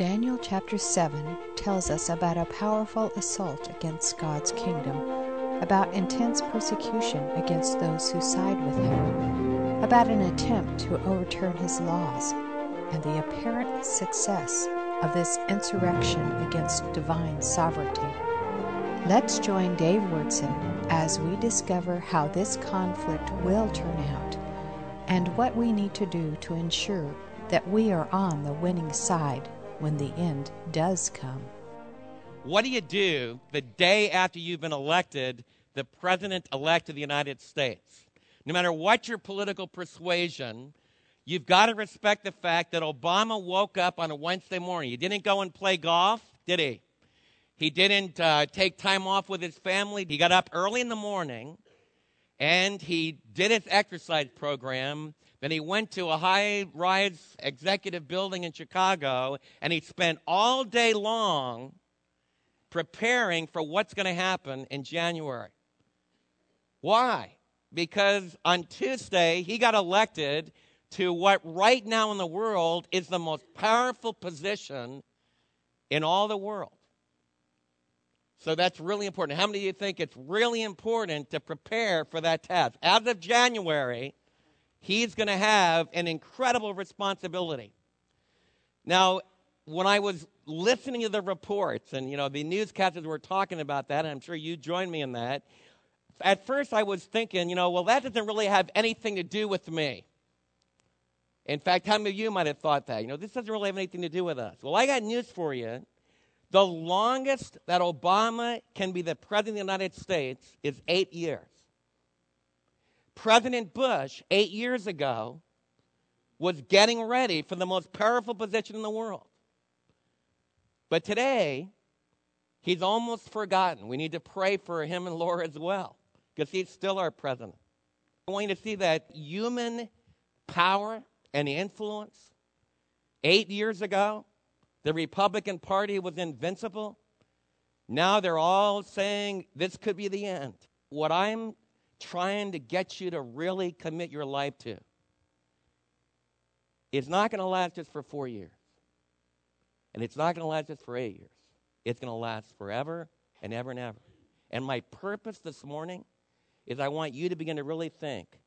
Daniel chapter 7 tells us about a powerful assault against God's kingdom, about intense persecution against those who side with him, about an attempt to overturn his laws, and the apparent success of this insurrection against divine sovereignty. Let's join Dave Wyrtzen as we discover how this conflict will turn out and what we need to do to ensure that we are on the winning side when the end does come. What do you do the day after you've been elected the president elect of the United States? No matter what your political persuasion, you've got to respect the fact that Obama woke up on a Wednesday morning. He didn't go and play golf, did he? He didn't uh, take time off with his family. He got up early in the morning and he did his exercise program then he went to a high rise executive building in Chicago and he spent all day long preparing for what's going to happen in January. Why? Because on Tuesday he got elected to what right now in the world is the most powerful position in all the world. So that's really important. How many of you think it's really important to prepare for that task? As of January, he's going to have an incredible responsibility. Now, when I was listening to the reports, and you know, the newscasters were talking about that, and I'm sure you joined me in that. At first, I was thinking, you know, well, that doesn't really have anything to do with me. In fact, how many of you might have thought that? You know, this doesn't really have anything to do with us. Well, I got news for you. The longest that Obama can be the president of the United States is eight years. President Bush, eight years ago, was getting ready for the most powerful position in the world. But today, he's almost forgotten. We need to pray for him and Laura as well, because he's still our president. I want you to see that human power and influence. Eight years ago, the Republican Party was invincible. Now they're all saying this could be the end. What I'm trying to get you to really commit your life to. It's not going to last just for four years. And it's not going to last just for eight years. It's going to last forever and ever and ever. And my purpose this morning is I want you to begin to really think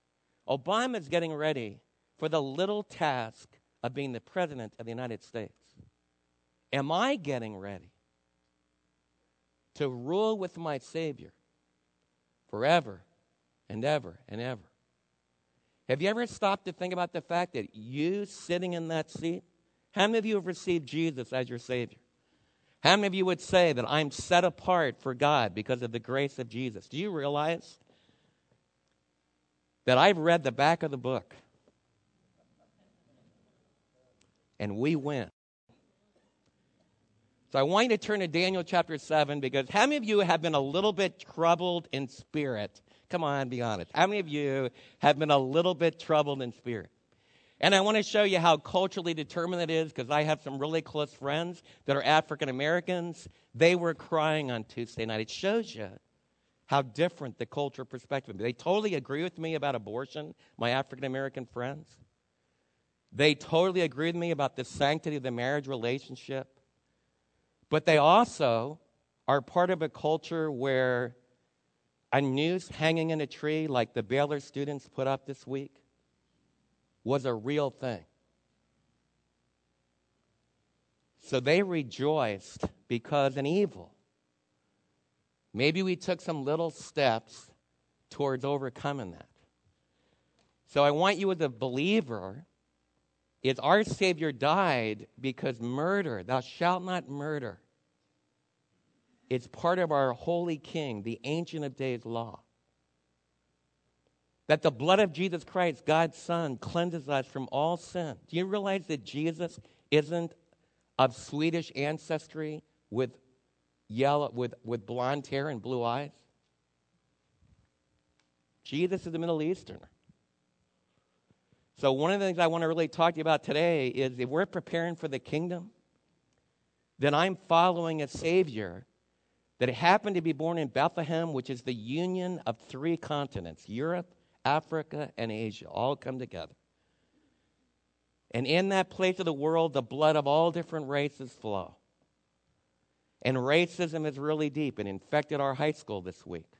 Obama's getting ready for the little task of being the president of the United States. Am I getting ready to rule with my Savior forever and ever and ever. Have you ever stopped to think about the fact that you sitting in that seat, how many of you have received Jesus as your Savior? How many of you would say that I'm set apart for God because of the grace of Jesus? Do you realize that I've read the back of the book and we win? So I want you to turn to Daniel chapter 7 because how many of you have been a little bit troubled in spirit Come on, be honest. How many of you have been a little bit troubled in spirit? And I want to show you how culturally determined it is because I have some really close friends that are African Americans. They were crying on Tuesday night. It shows you how different the culture perspective. They totally agree with me about abortion, my African American friends. They totally agree with me about the sanctity of the marriage relationship. But they also are part of a culture where a noose hanging in a tree like the Baylor students put up this week was a real thing. So they rejoiced because an evil. Maybe we took some little steps towards overcoming that. So I want you as a believer, is our Savior died because murder, thou shalt not murder, it's part of our holy king, the Ancient of Days law. That the blood of Jesus Christ, God's Son, cleanses us from all sin. Do you realize that Jesus isn't of Swedish ancestry with yellow with, with blonde hair and blue eyes? Jesus is a Middle Easterner. So, one of the things I want to really talk to you about today is if we're preparing for the kingdom, then I'm following a Savior that it happened to be born in Bethlehem, which is the union of three continents Europe, Africa, and Asia, all come together. And in that place of the world, the blood of all different races flow. And racism is really deep. It infected our high school this week.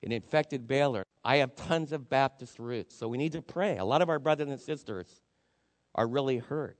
It infected Baylor. I have tons of Baptist roots, so we need to pray. A lot of our brothers and sisters are really hurt.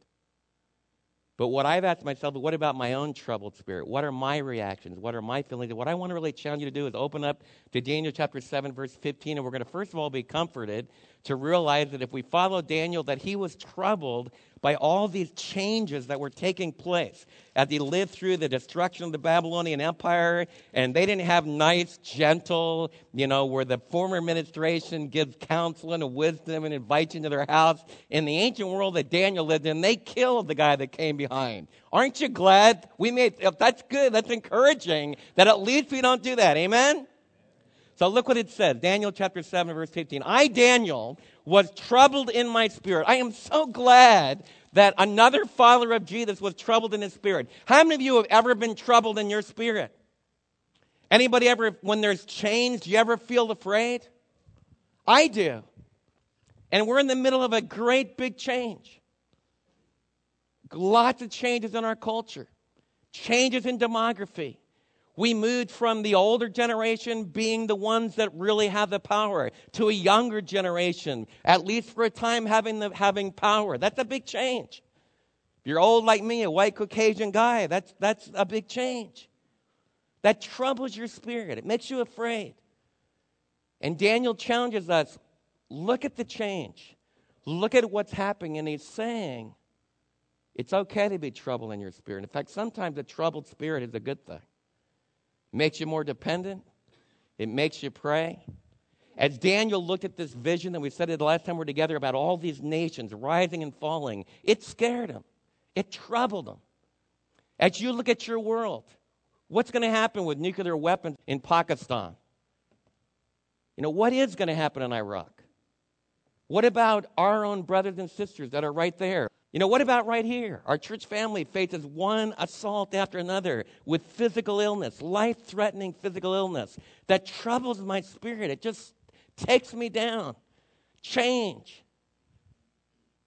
But what I've asked myself, what about my own troubled spirit? What are my reactions? What are my feelings? What I want to really challenge you to do is open up to Daniel chapter 7, verse 15, and we're going to first of all be comforted to realize that if we follow Daniel, that he was troubled by all these changes that were taking place as he lived through the destruction of the Babylonian Empire. And they didn't have nice, gentle, you know, where the former administration gives counsel and wisdom and invites you into their house. In the ancient world that Daniel lived in, they killed the guy that came behind. Aren't you glad we made, that's good, that's encouraging that at least we don't do that. Amen? So look what it says Daniel chapter 7, verse 15. I, Daniel, was troubled in my spirit. I am so glad that another follower of Jesus was troubled in his spirit. How many of you have ever been troubled in your spirit? Anybody ever, when there's change, do you ever feel afraid? I do. And we're in the middle of a great big change. Lots of changes in our culture, changes in demography, we moved from the older generation being the ones that really have the power to a younger generation, at least for a time, having, the, having power. That's a big change. If you're old like me, a white Caucasian guy, that's, that's a big change. That troubles your spirit, it makes you afraid. And Daniel challenges us look at the change, look at what's happening, and he's saying, it's okay to be troubled in your spirit. In fact, sometimes a troubled spirit is a good thing makes you more dependent, it makes you pray. As Daniel looked at this vision that we said it the last time we were together about all these nations rising and falling, it scared him. It troubled him. As you look at your world, what's going to happen with nuclear weapons in Pakistan? You know, what is going to happen in Iraq? What about our own brothers and sisters that are right there? You know, what about right here? Our church family faces one assault after another with physical illness, life threatening physical illness that troubles my spirit. It just takes me down. Change.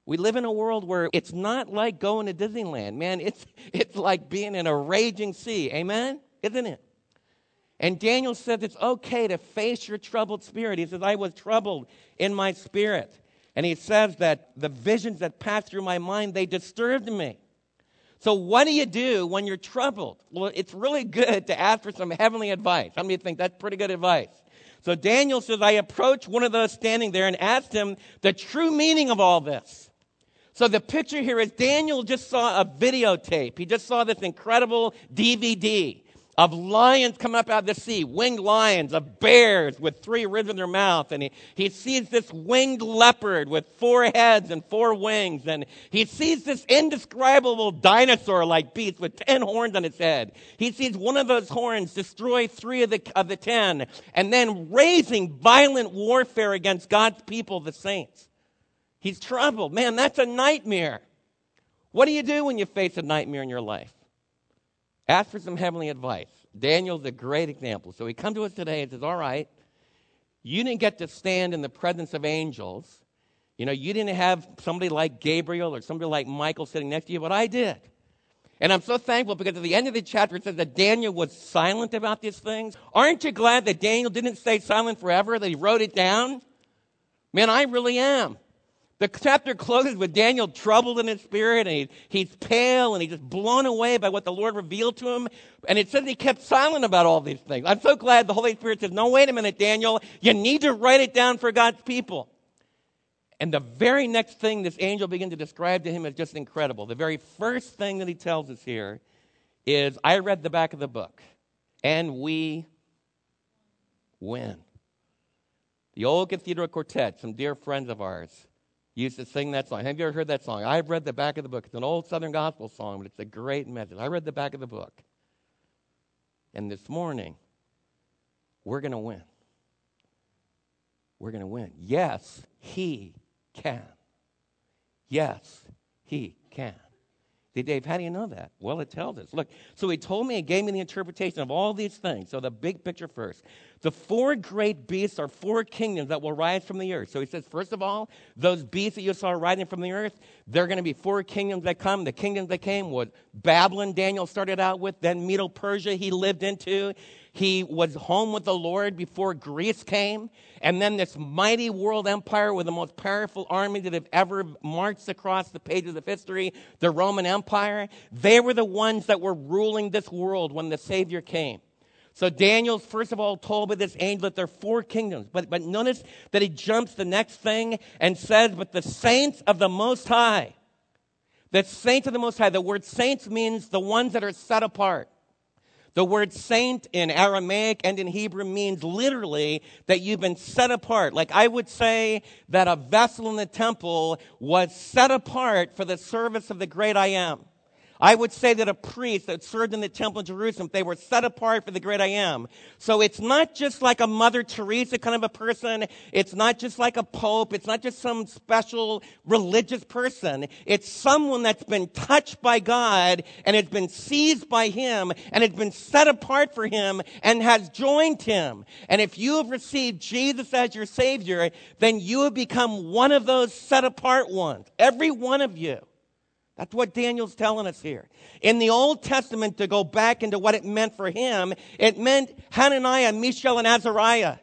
We live in a world where it's not like going to Disneyland, man. It's, it's like being in a raging sea. Amen? Isn't it? And Daniel says it's okay to face your troubled spirit. He says, I was troubled in my spirit. And he says that the visions that passed through my mind, they disturbed me. So, what do you do when you're troubled? Well, it's really good to ask for some heavenly advice. How many think that's pretty good advice? So, Daniel says, I approached one of those standing there and asked him the true meaning of all this. So, the picture here is Daniel just saw a videotape. He just saw this incredible DVD of lions coming up out of the sea, winged lions, of bears with three ribs in their mouth. And he, he sees this winged leopard with four heads and four wings. And he sees this indescribable dinosaur like beast with ten horns on its head. He sees one of those horns destroy three of the, of the ten and then raising violent warfare against God's people, the saints. He's troubled. Man, that's a nightmare. What do you do when you face a nightmare in your life? Ask for some heavenly advice. Daniel's a great example. So he comes to us today and says, All right, you didn't get to stand in the presence of angels. You know, you didn't have somebody like Gabriel or somebody like Michael sitting next to you, but I did. And I'm so thankful because at the end of the chapter it says that Daniel was silent about these things. Aren't you glad that Daniel didn't stay silent forever, that he wrote it down? Man, I really am. The chapter closes with Daniel troubled in his spirit, and he, he's pale, and he's just blown away by what the Lord revealed to him. And it says he kept silent about all these things. I'm so glad the Holy Spirit says, No, wait a minute, Daniel. You need to write it down for God's people. And the very next thing this angel begins to describe to him is just incredible. The very first thing that he tells us here is I read the back of the book, and we win. The old Cathedral Quartet, some dear friends of ours, used to sing that song. Have you ever heard that song? I've read the back of the book. It's an old Southern gospel song, but it's a great message. I read the back of the book. And this morning, we're going to win. We're going to win. Yes, he can. Yes, he can. Dave, how do you know that? Well, it tells us. Look, so he told me and gave me the interpretation of all these things. So the big picture first. The four great beasts are four kingdoms that will rise from the earth. So he says, first of all, those beasts that you saw rising from the earth, they're going to be four kingdoms that come. The kingdoms that came was Babylon, Daniel started out with, then Medo Persia he lived into. He was home with the Lord before Greece came. And then this mighty world empire with the most powerful army that have ever marched across the pages of history, the Roman Empire. They were the ones that were ruling this world when the Savior came. So Daniel's first of all told by this angel that there are four kingdoms. But, but notice that he jumps the next thing and says, but the saints of the Most High. The saints of the Most High. The word saints means the ones that are set apart. The word saint in Aramaic and in Hebrew means literally that you've been set apart. Like I would say that a vessel in the temple was set apart for the service of the great I am. I would say that a priest that served in the temple in Jerusalem, they were set apart for the great I am. So it's not just like a Mother Teresa kind of a person. It's not just like a pope. It's not just some special religious person. It's someone that's been touched by God and has been seized by Him and has been set apart for Him and has joined Him. And if you have received Jesus as your Savior, then you have become one of those set apart ones. Every one of you. That's what Daniel's telling us here. In the Old Testament, to go back into what it meant for him, it meant Hananiah, Mishael, and Azariah.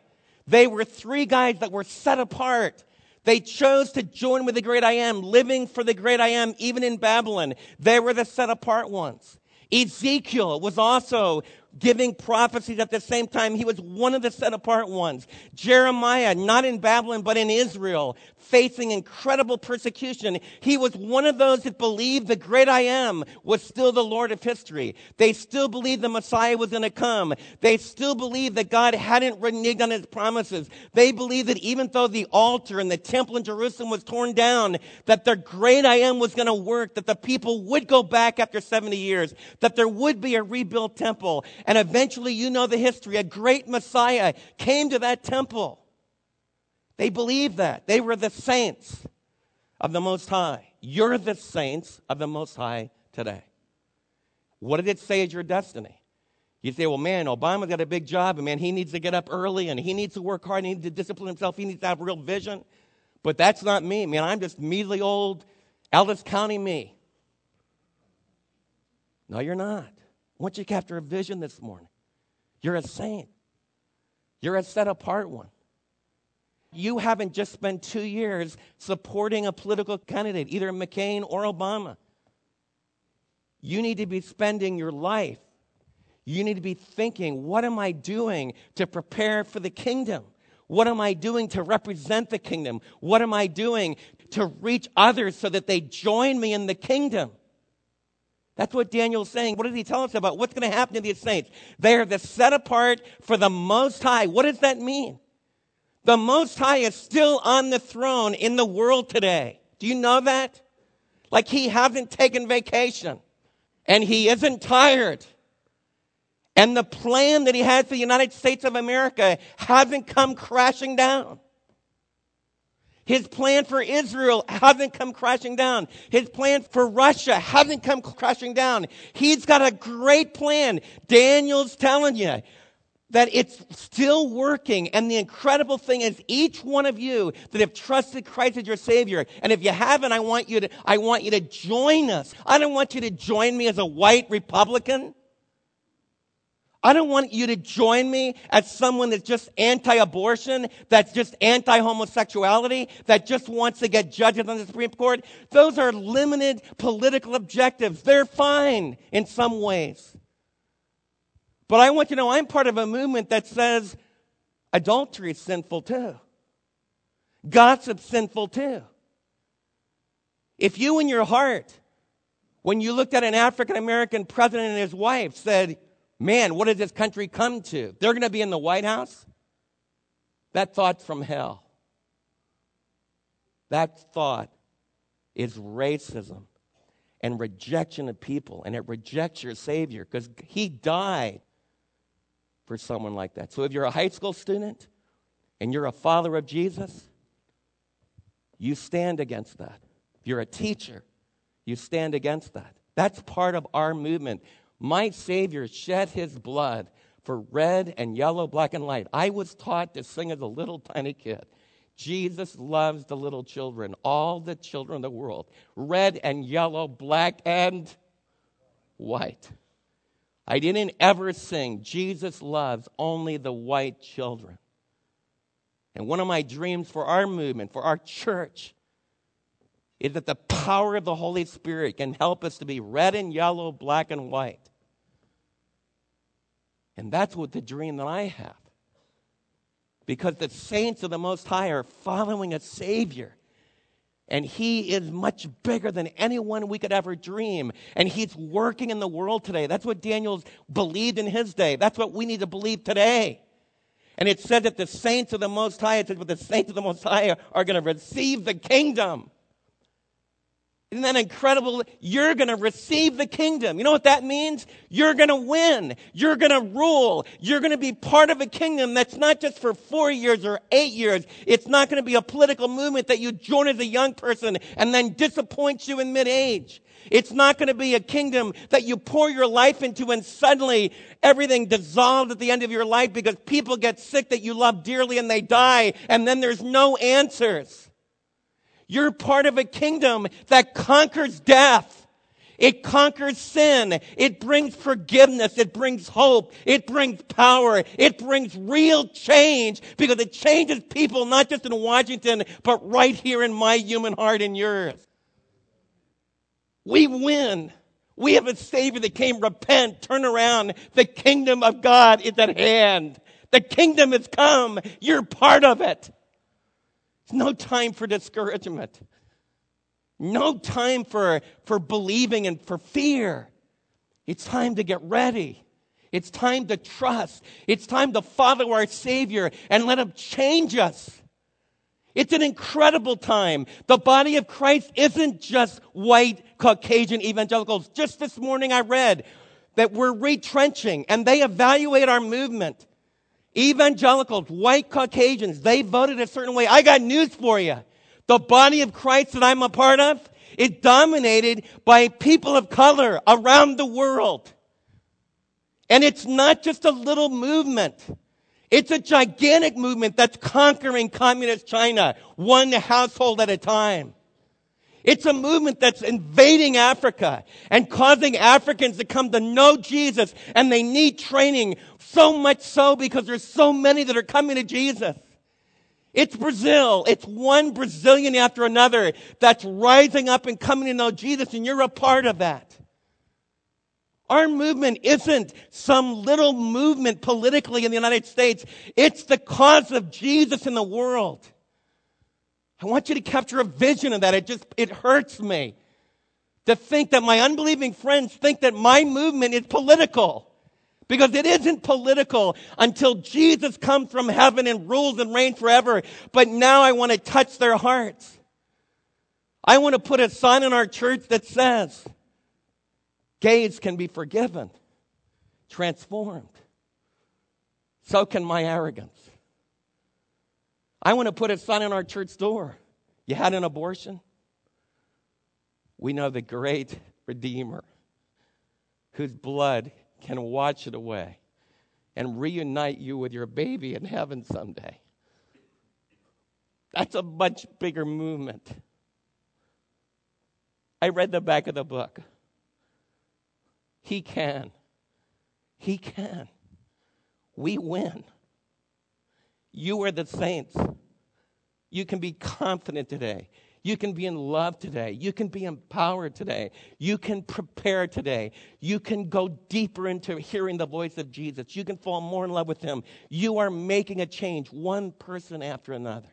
They were three guys that were set apart. They chose to join with the great I am, living for the great I am, even in Babylon. They were the set apart ones. Ezekiel was also giving prophecies at the same time. He was one of the set apart ones. Jeremiah, not in Babylon, but in Israel, facing incredible persecution. He was one of those that believed the great I am was still the Lord of history. They still believed the Messiah was going to come. They still believed that God hadn't reneged on his promises. They believed that even though the altar and the temple in Jerusalem was torn down, that the great I am was going to work, that the people would go back after 70 years, that there would be a rebuilt temple. And eventually, you know the history, a great Messiah came to that temple. They believed that. They were the saints of the Most High. You're the saints of the Most High today. What did it say is your destiny? You say, well, man, Obama's got a big job, and man, he needs to get up early, and he needs to work hard, and he needs to discipline himself, he needs to have real vision. But that's not me, man. I'm just measly old Ellis County me. No, you're not. Want you to capture a vision this morning. You're a saint. You're a set apart one. You haven't just spent two years supporting a political candidate, either McCain or Obama. You need to be spending your life. You need to be thinking, what am I doing to prepare for the kingdom? What am I doing to represent the kingdom? What am I doing to reach others so that they join me in the kingdom? That's what Daniel's saying. What does he tell us about what's going to happen to these saints? They are the set apart for the Most High. What does that mean? The Most High is still on the throne in the world today. Do you know that? Like he hasn't taken vacation and he isn't tired. And the plan that he has for the United States of America hasn't come crashing down. His plan for Israel hasn't come crashing down. His plan for Russia hasn't come crashing down. He's got a great plan. Daniel's telling you, that it's still working. And the incredible thing is each one of you that have trusted Christ as your Savior, and if you haven't, I want you to, I want you to join us. I don't want you to join me as a white Republican. I don't want you to join me as someone that's just anti-abortion, that's just anti-homosexuality, that just wants to get judges on the Supreme Court. Those are limited political objectives. They're fine in some ways. But I want you to know I'm part of a movement that says adultery is sinful too. Gossip's sinful too. If you in your heart, when you looked at an African American president and his wife, said, Man, what did this country come to? They're going to be in the White House? That thought's from hell. That thought is racism and rejection of people, and it rejects your Savior because He died for someone like that. So if you're a high school student and you're a father of Jesus, you stand against that. If you're a teacher, you stand against that. That's part of our movement. My Savior shed his blood for red and yellow, black and white. I was taught to sing as a little tiny kid. Jesus loves the little children, all the children of the world, red and yellow, black and white. I didn't ever sing, Jesus loves only the white children. And one of my dreams for our movement, for our church, is that the power of the Holy Spirit can help us to be red and yellow, black and white. And that's what the dream that I have. Because the saints of the Most High are following a Savior. And He is much bigger than anyone we could ever dream. And He's working in the world today. That's what Daniel believed in his day. That's what we need to believe today. And it said that the saints of the Most High, it said, but the saints of the Most High are going to receive the kingdom. Isn't that incredible? You're going to receive the kingdom. You know what that means? You're going to win. You're going to rule. You're going to be part of a kingdom that's not just for four years or eight years. It's not going to be a political movement that you join as a young person and then disappoints you in mid-age. It's not going to be a kingdom that you pour your life into and suddenly everything dissolves at the end of your life because people get sick that you love dearly and they die and then there's no answers. You're part of a kingdom that conquers death. It conquers sin. It brings forgiveness. It brings hope. It brings power. It brings real change because it changes people not just in Washington, but right here in my human heart and yours. We win. We have a Savior that came, repent, turn around. The kingdom of God is at hand. The kingdom has come. You're part of it. No time for discouragement. No time for, for believing and for fear. It's time to get ready. It's time to trust. It's time to follow our Savior and let Him change us. It's an incredible time. The body of Christ isn't just white Caucasian evangelicals. Just this morning I read that we're retrenching and they evaluate our movement. Evangelicals, white Caucasians, they voted a certain way. I got news for you. The body of Christ that I'm a part of is dominated by people of color around the world. And it's not just a little movement. It's a gigantic movement that's conquering communist China, one household at a time. It's a movement that's invading Africa and causing Africans to come to know Jesus and they need training so much so because there's so many that are coming to Jesus. It's Brazil. It's one Brazilian after another that's rising up and coming to know Jesus and you're a part of that. Our movement isn't some little movement politically in the United States. It's the cause of Jesus in the world. I want you to capture a vision of that. It just, it hurts me to think that my unbelieving friends think that my movement is political. Because it isn't political until Jesus comes from heaven and rules and reigns forever. But now I want to touch their hearts. I want to put a sign in our church that says, gays can be forgiven, transformed. So can my arrogance. I want to put a sign on our church door. You had an abortion? We know the great Redeemer whose blood can wash it away and reunite you with your baby in heaven someday. That's a much bigger movement. I read the back of the book. He can. He can. We win. You are the saints. You can be confident today. You can be in love today. You can be empowered today. You can prepare today. You can go deeper into hearing the voice of Jesus. You can fall more in love with Him. You are making a change, one person after another.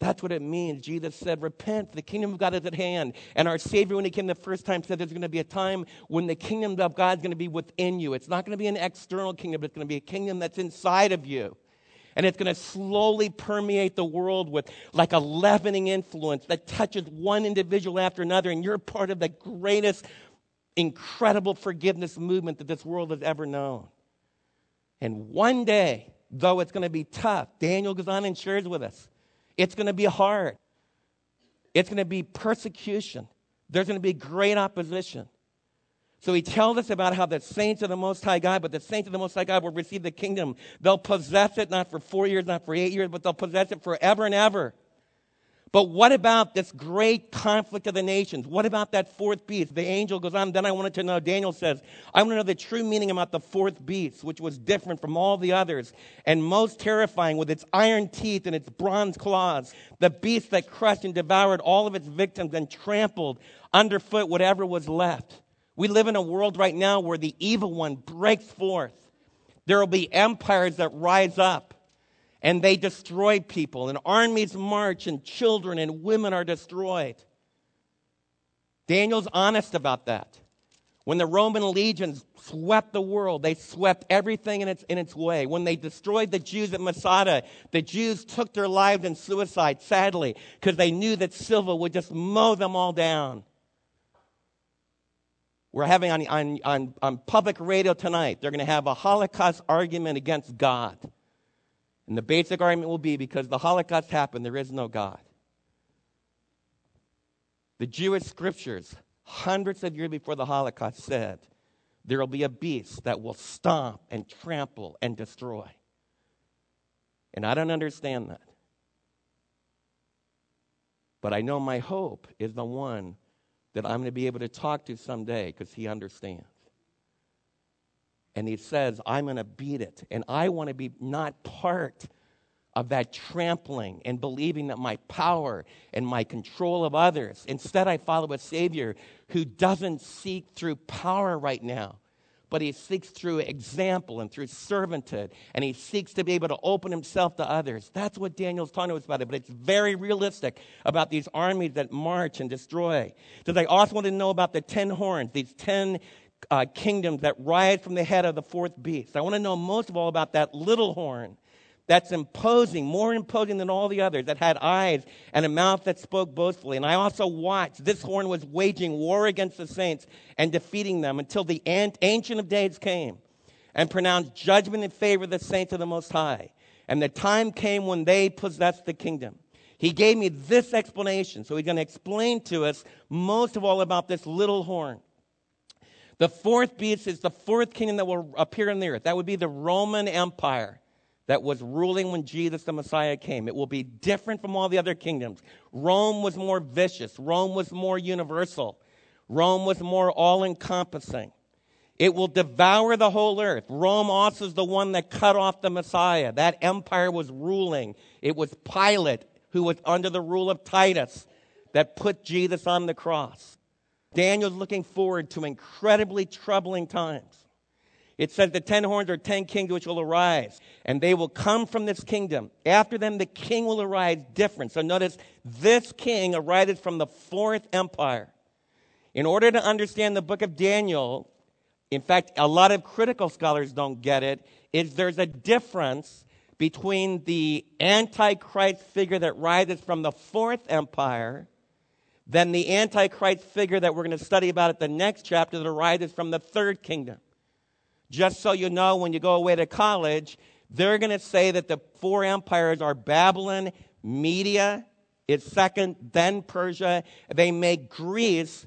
That's what it means. Jesus said, Repent, the kingdom of God is at hand. And our Savior, when He came the first time, said there's going to be a time when the kingdom of God is going to be within you. It's not going to be an external kingdom, it's going to be a kingdom that's inside of you. And it's going to slowly permeate the world with like a leavening influence that touches one individual after another. And you're part of the greatest, incredible forgiveness movement that this world has ever known. And one day, though it's going to be tough, Daniel goes on and shares with us it's going to be hard. It's going to be persecution. There's going to be great opposition. So he tells us about how the saints of the Most High God, but the saints of the Most High God will receive the kingdom. They'll possess it not for four years, not for eight years, but they'll possess it forever and ever. But what about this great conflict of the nations? What about that fourth beast? The angel goes on. Then I wanted to know, Daniel says, I want to know the true meaning about the fourth beast, which was different from all the others and most terrifying with its iron teeth and its bronze claws. The beast that crushed and devoured all of its victims and trampled underfoot whatever was left. We live in a world right now where the evil one breaks forth. There will be empires that rise up and they destroy people, and armies march, and children and women are destroyed. Daniel's honest about that. When the Roman legions swept the world, they swept everything in its, in its way. When they destroyed the Jews at Masada, the Jews took their lives in suicide, sadly, because they knew that Silva would just mow them all down. We're having on, on, on, on public radio tonight, they're going to have a Holocaust argument against God. And the basic argument will be because the Holocaust happened, there is no God. The Jewish scriptures, hundreds of years before the Holocaust, said there will be a beast that will stomp and trample and destroy. And I don't understand that. But I know my hope is the one that I'm going to be able to talk to someday because he understands. And he says, I'm going to beat it. And I want to be not part of that trampling and believing that my power and my control of others. Instead, I follow a Savior who doesn't seek through power right now, but he seeks through example and through servanthood, and he seeks to be able to open himself to others. That's what Daniel's talking to us about it, but it's very realistic about these armies that march and destroy. So they also want to know about the ten horns, these ten uh, kingdoms that rise from the head of the fourth beast. I want to know most of all about that little horn that's imposing, more imposing than all the others, that had eyes and a mouth that spoke boastfully. And I also watched, this horn was waging war against the saints and defeating them until the Ancient of Days came and pronounced judgment in favor of the saints of the Most High. And the time came when they possessed the kingdom. He gave me this explanation. So he's going to explain to us most of all about this little horn. The fourth beast is the fourth kingdom that will appear on the earth. That would be the Roman Empire that was ruling when Jesus the Messiah came. It will be different from all the other kingdoms. Rome was more vicious, Rome was more universal, Rome was more all encompassing. It will devour the whole earth. Rome also is the one that cut off the Messiah. That empire was ruling. It was Pilate who was under the rule of Titus that put Jesus on the cross. Daniel's looking forward to incredibly troubling times. It says the ten horns are ten kings which will arise, and they will come from this kingdom. After them, the king will arise different. So notice this king arises from the fourth empire. In order to understand the book of Daniel, in fact, a lot of critical scholars don't get it, is there's a difference between the Antichrist figure that rises from the fourth empire than the Antichrist figure that we're going to study about at the next chapter that arises from the third kingdom. Just so you know, when you go away to college, they're going to say that the four empires are Babylon, Media is second, then Persia. They make Greece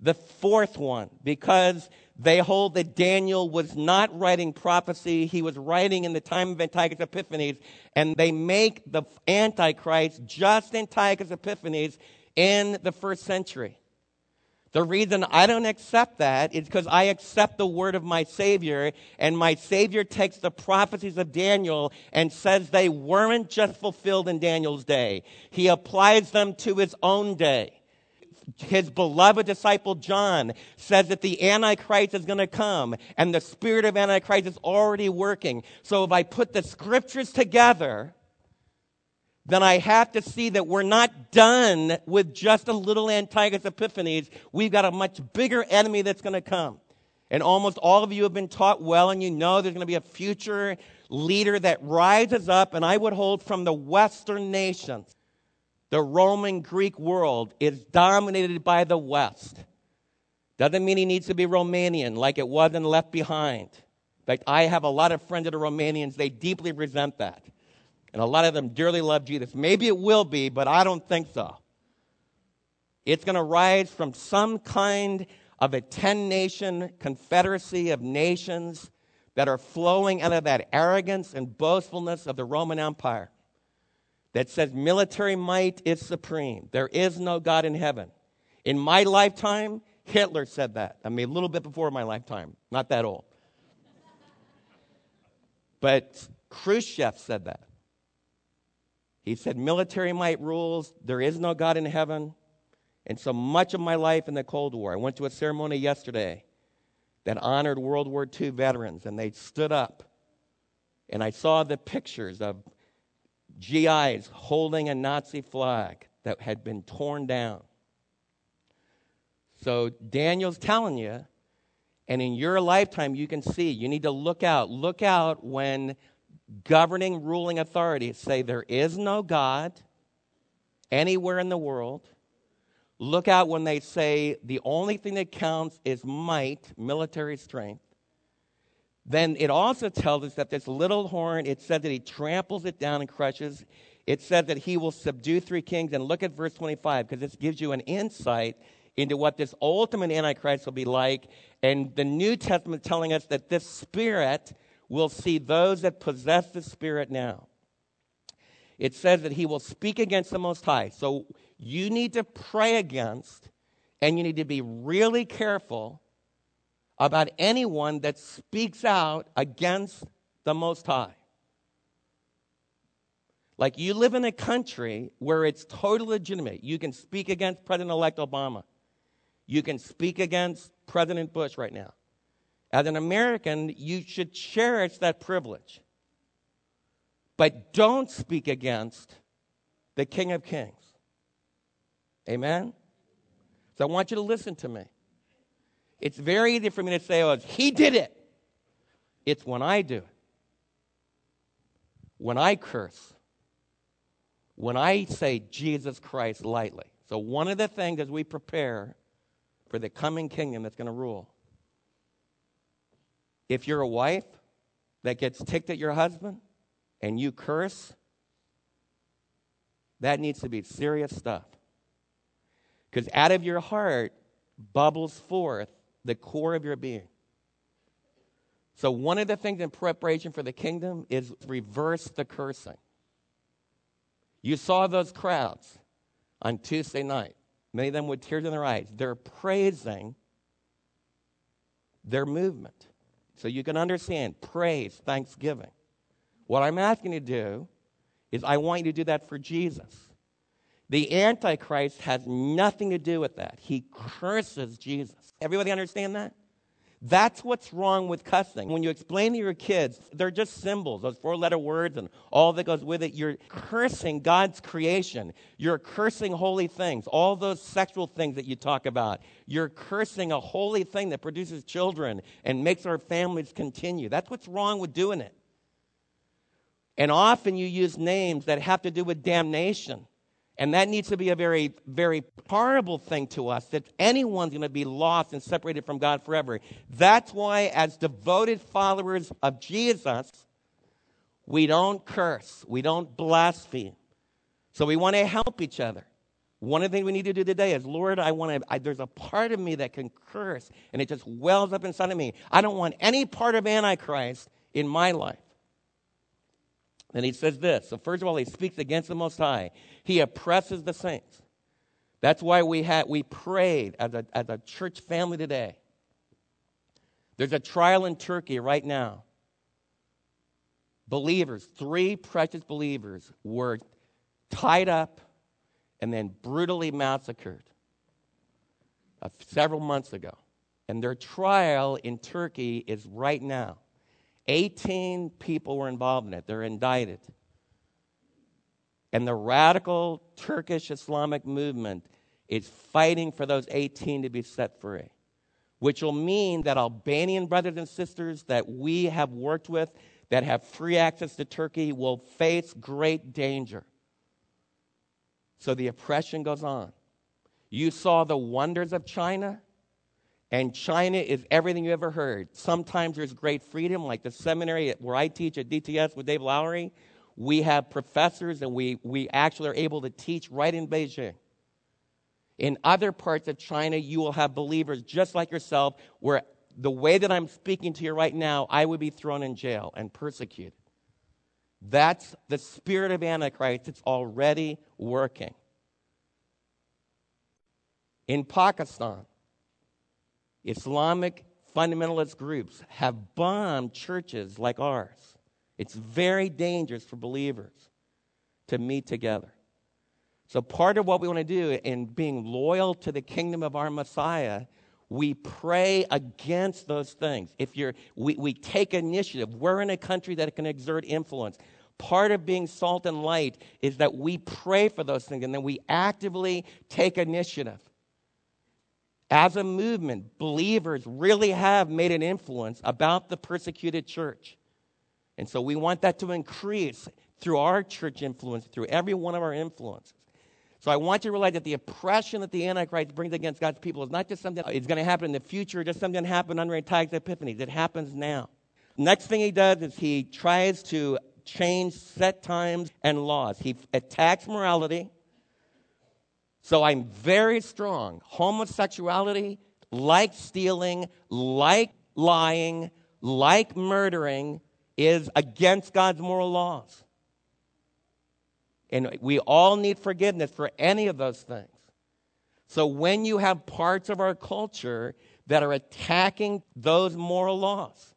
the fourth one because they hold that Daniel was not writing prophecy. He was writing in the time of Antiochus Epiphanes, and they make the Antichrist just Antiochus Epiphanes in the first century. The reason I don't accept that is because I accept the word of my Savior, and my Savior takes the prophecies of Daniel and says they weren't just fulfilled in Daniel's day. He applies them to his own day. His beloved disciple John says that the Antichrist is going to come, and the spirit of Antichrist is already working. So if I put the scriptures together, then I have to see that we're not done with just a little Antiochus Epiphanes. We've got a much bigger enemy that's going to come. And almost all of you have been taught well, and you know there's going to be a future leader that rises up, and I would hold from the Western nations. The Roman Greek world is dominated by the West. Doesn't mean he needs to be Romanian like it was in Left Behind. In fact, I have a lot of friends that are Romanians. They deeply resent that. And a lot of them dearly love Jesus. Maybe it will be, but I don't think so. It's going to rise from some kind of a 10 nation confederacy of nations that are flowing out of that arrogance and boastfulness of the Roman Empire that says military might is supreme. There is no God in heaven. In my lifetime, Hitler said that. I mean, a little bit before my lifetime, not that old. But Khrushchev said that. He said, military might rules, there is no God in heaven. And so much of my life in the Cold War, I went to a ceremony yesterday that honored World War II veterans, and they stood up. And I saw the pictures of GIs holding a Nazi flag that had been torn down. So Daniel's telling you, and in your lifetime, you can see, you need to look out. Look out when governing, ruling authorities say there is no God anywhere in the world. Look out when they say the only thing that counts is might, military strength. Then it also tells us that this little horn, it said that he tramples it down and crushes. It said that he will subdue three kings. And look at verse 25, because this gives you an insight into what this ultimate Antichrist will be like. And the New Testament telling us that this spirit will see those that possess the spirit now. It says that he will speak against the Most High. So you need to pray against, and you need to be really careful about anyone that speaks out against the Most High. Like you live in a country where it's totally legitimate. You can speak against President elect Obama. You can speak against President Bush right now. As an American, you should cherish that privilege. But don't speak against the King of Kings. Amen? So I want you to listen to me. It's very easy for me to say, oh, he did it. It's when I do it. When I curse. When I say Jesus Christ lightly. So, one of the things as we prepare for the coming kingdom that's going to rule, if you're a wife that gets ticked at your husband and you curse, that needs to be serious stuff. Because out of your heart bubbles forth the core of your being. So, one of the things in preparation for the kingdom is reverse the cursing. You saw those crowds on Tuesday night, many of them with tears in their eyes. They're praising their movement. So, you can understand praise, thanksgiving. What I'm asking you to do is, I want you to do that for Jesus. The Antichrist has nothing to do with that. He curses Jesus. Everybody understand that? That's what's wrong with cussing. When you explain to your kids, they're just symbols, those four letter words and all that goes with it. You're cursing God's creation. You're cursing holy things, all those sexual things that you talk about. You're cursing a holy thing that produces children and makes our families continue. That's what's wrong with doing it. And often you use names that have to do with damnation. And that needs to be a very, very horrible thing to us that anyone's going to be lost and separated from God forever. That's why, as devoted followers of Jesus, we don't curse, we don't blaspheme. So we want to help each other. One of the things we need to do today is, Lord, I want to, I, there's a part of me that can curse, and it just wells up inside of me. I don't want any part of Antichrist in my life. And he says this. So, first of all, he speaks against the Most High. He oppresses the saints. That's why we, had, we prayed as a, as a church family today. There's a trial in Turkey right now. Believers, three precious believers, were tied up and then brutally massacred uh, several months ago. And their trial in Turkey is right now. 18 people were involved in it. They're indicted. And the radical Turkish Islamic movement is fighting for those 18 to be set free, which will mean that Albanian brothers and sisters that we have worked with that have free access to Turkey will face great danger. So the oppression goes on. You saw the wonders of China. And China is everything you ever heard. Sometimes there's great freedom, like the seminary where I teach at DTS with Dave Lowry. We have professors and we, we actually are able to teach right in Beijing. In other parts of China, you will have believers just like yourself, where the way that I'm speaking to you right now, I would be thrown in jail and persecuted. That's the spirit of Antichrist. It's already working. In Pakistan, Islamic fundamentalist groups have bombed churches like ours. It's very dangerous for believers to meet together. So, part of what we want to do in being loyal to the kingdom of our Messiah, we pray against those things. If you're, we, we take initiative. We're in a country that can exert influence. Part of being salt and light is that we pray for those things and then we actively take initiative. As a movement, believers really have made an influence about the persecuted church. And so we want that to increase through our church influence, through every one of our influences. So I want you to realize that the oppression that the Antichrist brings against God's people is not just something that's going to happen in the future, just something that happened under Antiochus Epiphanes. It happens now. Next thing he does is he tries to change set times and laws. He attacks morality. So I'm very strong. Homosexuality, like stealing, like lying, like murdering, is against God's moral laws. And we all need forgiveness for any of those things. So when you have parts of our culture that are attacking those moral laws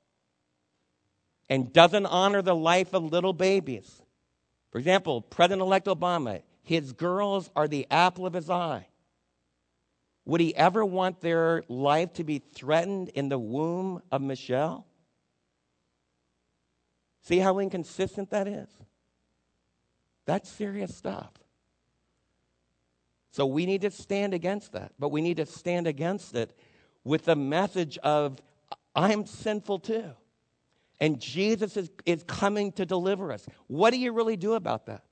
and doesn't honor the life of little babies, for example, President elect Obama, his girls are the apple of his eye. Would he ever want their life to be threatened in the womb of Michelle? See how inconsistent that is? That's serious stuff. So we need to stand against that, but we need to stand against it with the message of, I'm sinful too. And Jesus is, is coming to deliver us. What do you really do about that?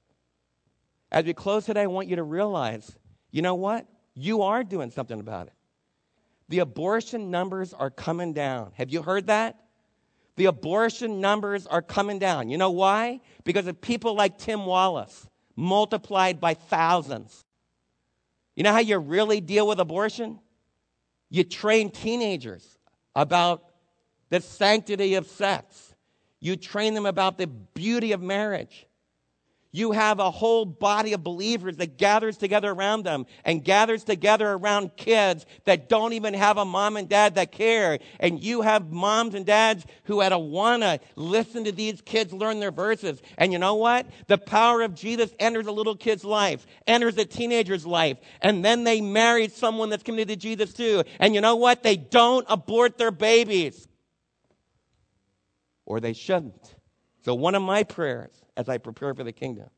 As we close today, I want you to realize you know what? You are doing something about it. The abortion numbers are coming down. Have you heard that? The abortion numbers are coming down. You know why? Because of people like Tim Wallace, multiplied by thousands. You know how you really deal with abortion? You train teenagers about the sanctity of sex. You train them about the beauty of marriage you have a whole body of believers that gathers together around them and gathers together around kids that don't even have a mom and dad that care. And you have moms and dads who had to wanna listen to these kids learn their verses. And you know what? The power of Jesus enters a little kid's life, enters a teenager's life, and then they marry someone that's committed to Jesus too. And you know what? They don't abort their babies. Or they shouldn't. So one of my prayers as I prepare for the kingdom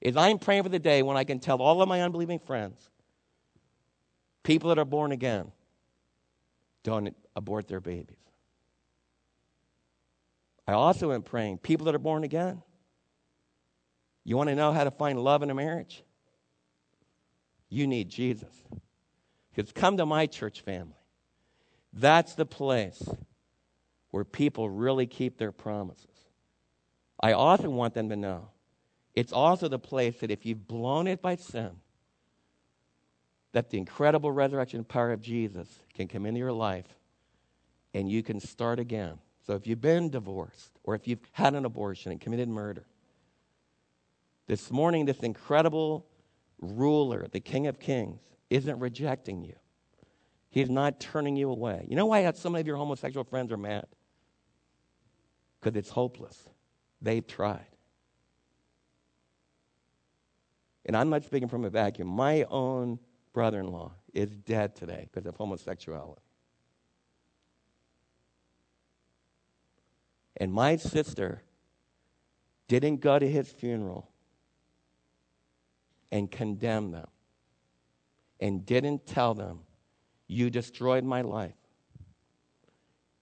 is I'm praying for the day when I can tell all of my unbelieving friends, people that are born again, don't abort their babies. I also am praying, people that are born again, you want to know how to find love in a marriage? You need Jesus. Because come to my church family. That's the place where people really keep their promises. I often want them to know it's also the place that if you've blown it by sin, that the incredible resurrection power of Jesus can come into your life and you can start again. So if you've been divorced or if you've had an abortion and committed murder, this morning, this incredible ruler, the King of Kings, isn't rejecting you. He's not turning you away. You know why some of your homosexual friends are mad? Because it's hopeless. They've tried. And I'm not speaking from a vacuum. My own brother in law is dead today because of homosexuality. And my sister didn't go to his funeral and condemn them and didn't tell them, You destroyed my life.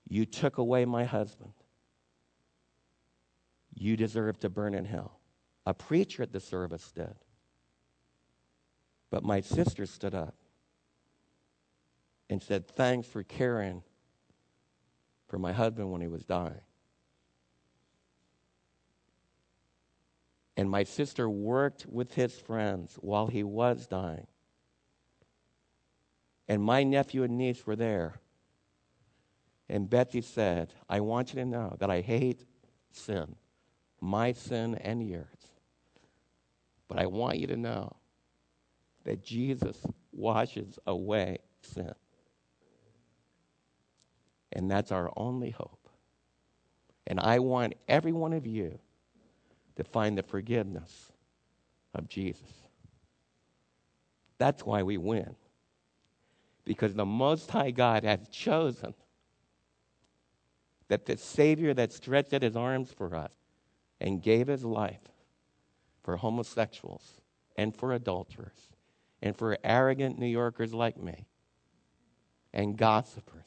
You took away my husband you deserve to burn in hell. A preacher at the service did. But my sister stood up and said, Thanks for caring for my husband when he was dying. And my sister worked with his friends while he was dying And my nephew and niece were there. And Betsy said, I want you to know that I hate sin, my sin and yours. But I want you to know that Jesus washes away sin. And that's our only hope. And I want every one of you to find the forgiveness of Jesus. That's why we win. Because the Most High God has chosen that the Savior that stretched out his arms for us and gave his life for homosexuals and for adulterers and for arrogant New Yorkers like me and gossipers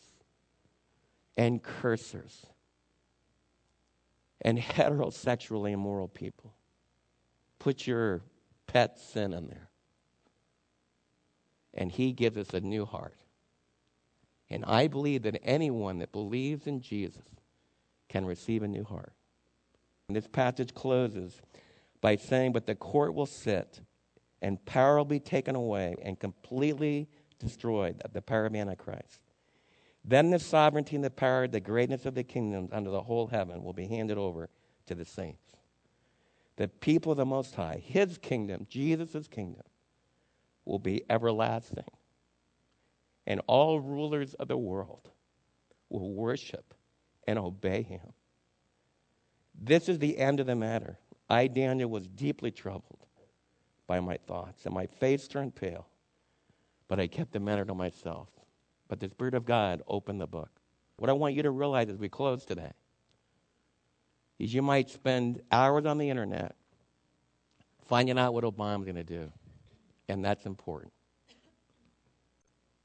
and cursers and heterosexually immoral people. Put your pet sin in there. And he gives us a new heart. And I believe that anyone that believes in Jesus can receive a new heart. And this passage closes by saying, But the court will sit, and power will be taken away and completely destroyed, the power of Antichrist. Then the sovereignty and the power, the greatness of the kingdoms under the whole heaven will be handed over to the saints. The people of the Most High, His kingdom, Jesus' kingdom, will be everlasting. And all rulers of the world will worship and obey Him. This is the end of the matter. I, Daniel, was deeply troubled by my thoughts, and my face turned pale, but I kept the matter to myself. But the Spirit of God opened the book. What I want you to realize as we close today is you might spend hours on the internet finding out what Obama's going to do, and that's important.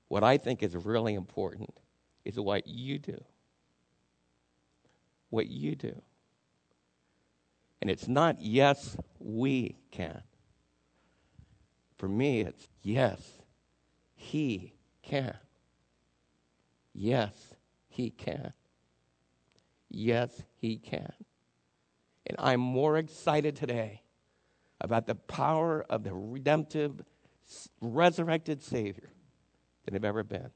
What I think is really important is what you do. What you do. And it's not, yes, we can. For me, it's, yes, he can. Yes, he can. Yes, he can. And I'm more excited today about the power of the redemptive, resurrected Savior than I've ever been.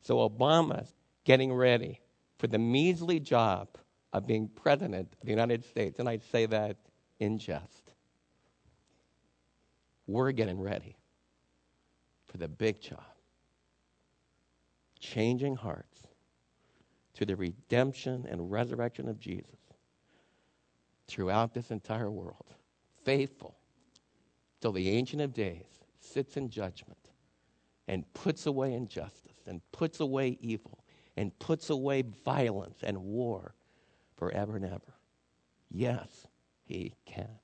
So Obama's getting ready for the measly job of being president of the United States, and I say that in jest. We're getting ready for the big job changing hearts to the redemption and resurrection of Jesus throughout this entire world. Faithful till the Ancient of Days sits in judgment and puts away injustice and puts away evil and puts away violence and war forever and ever. Yes, he can.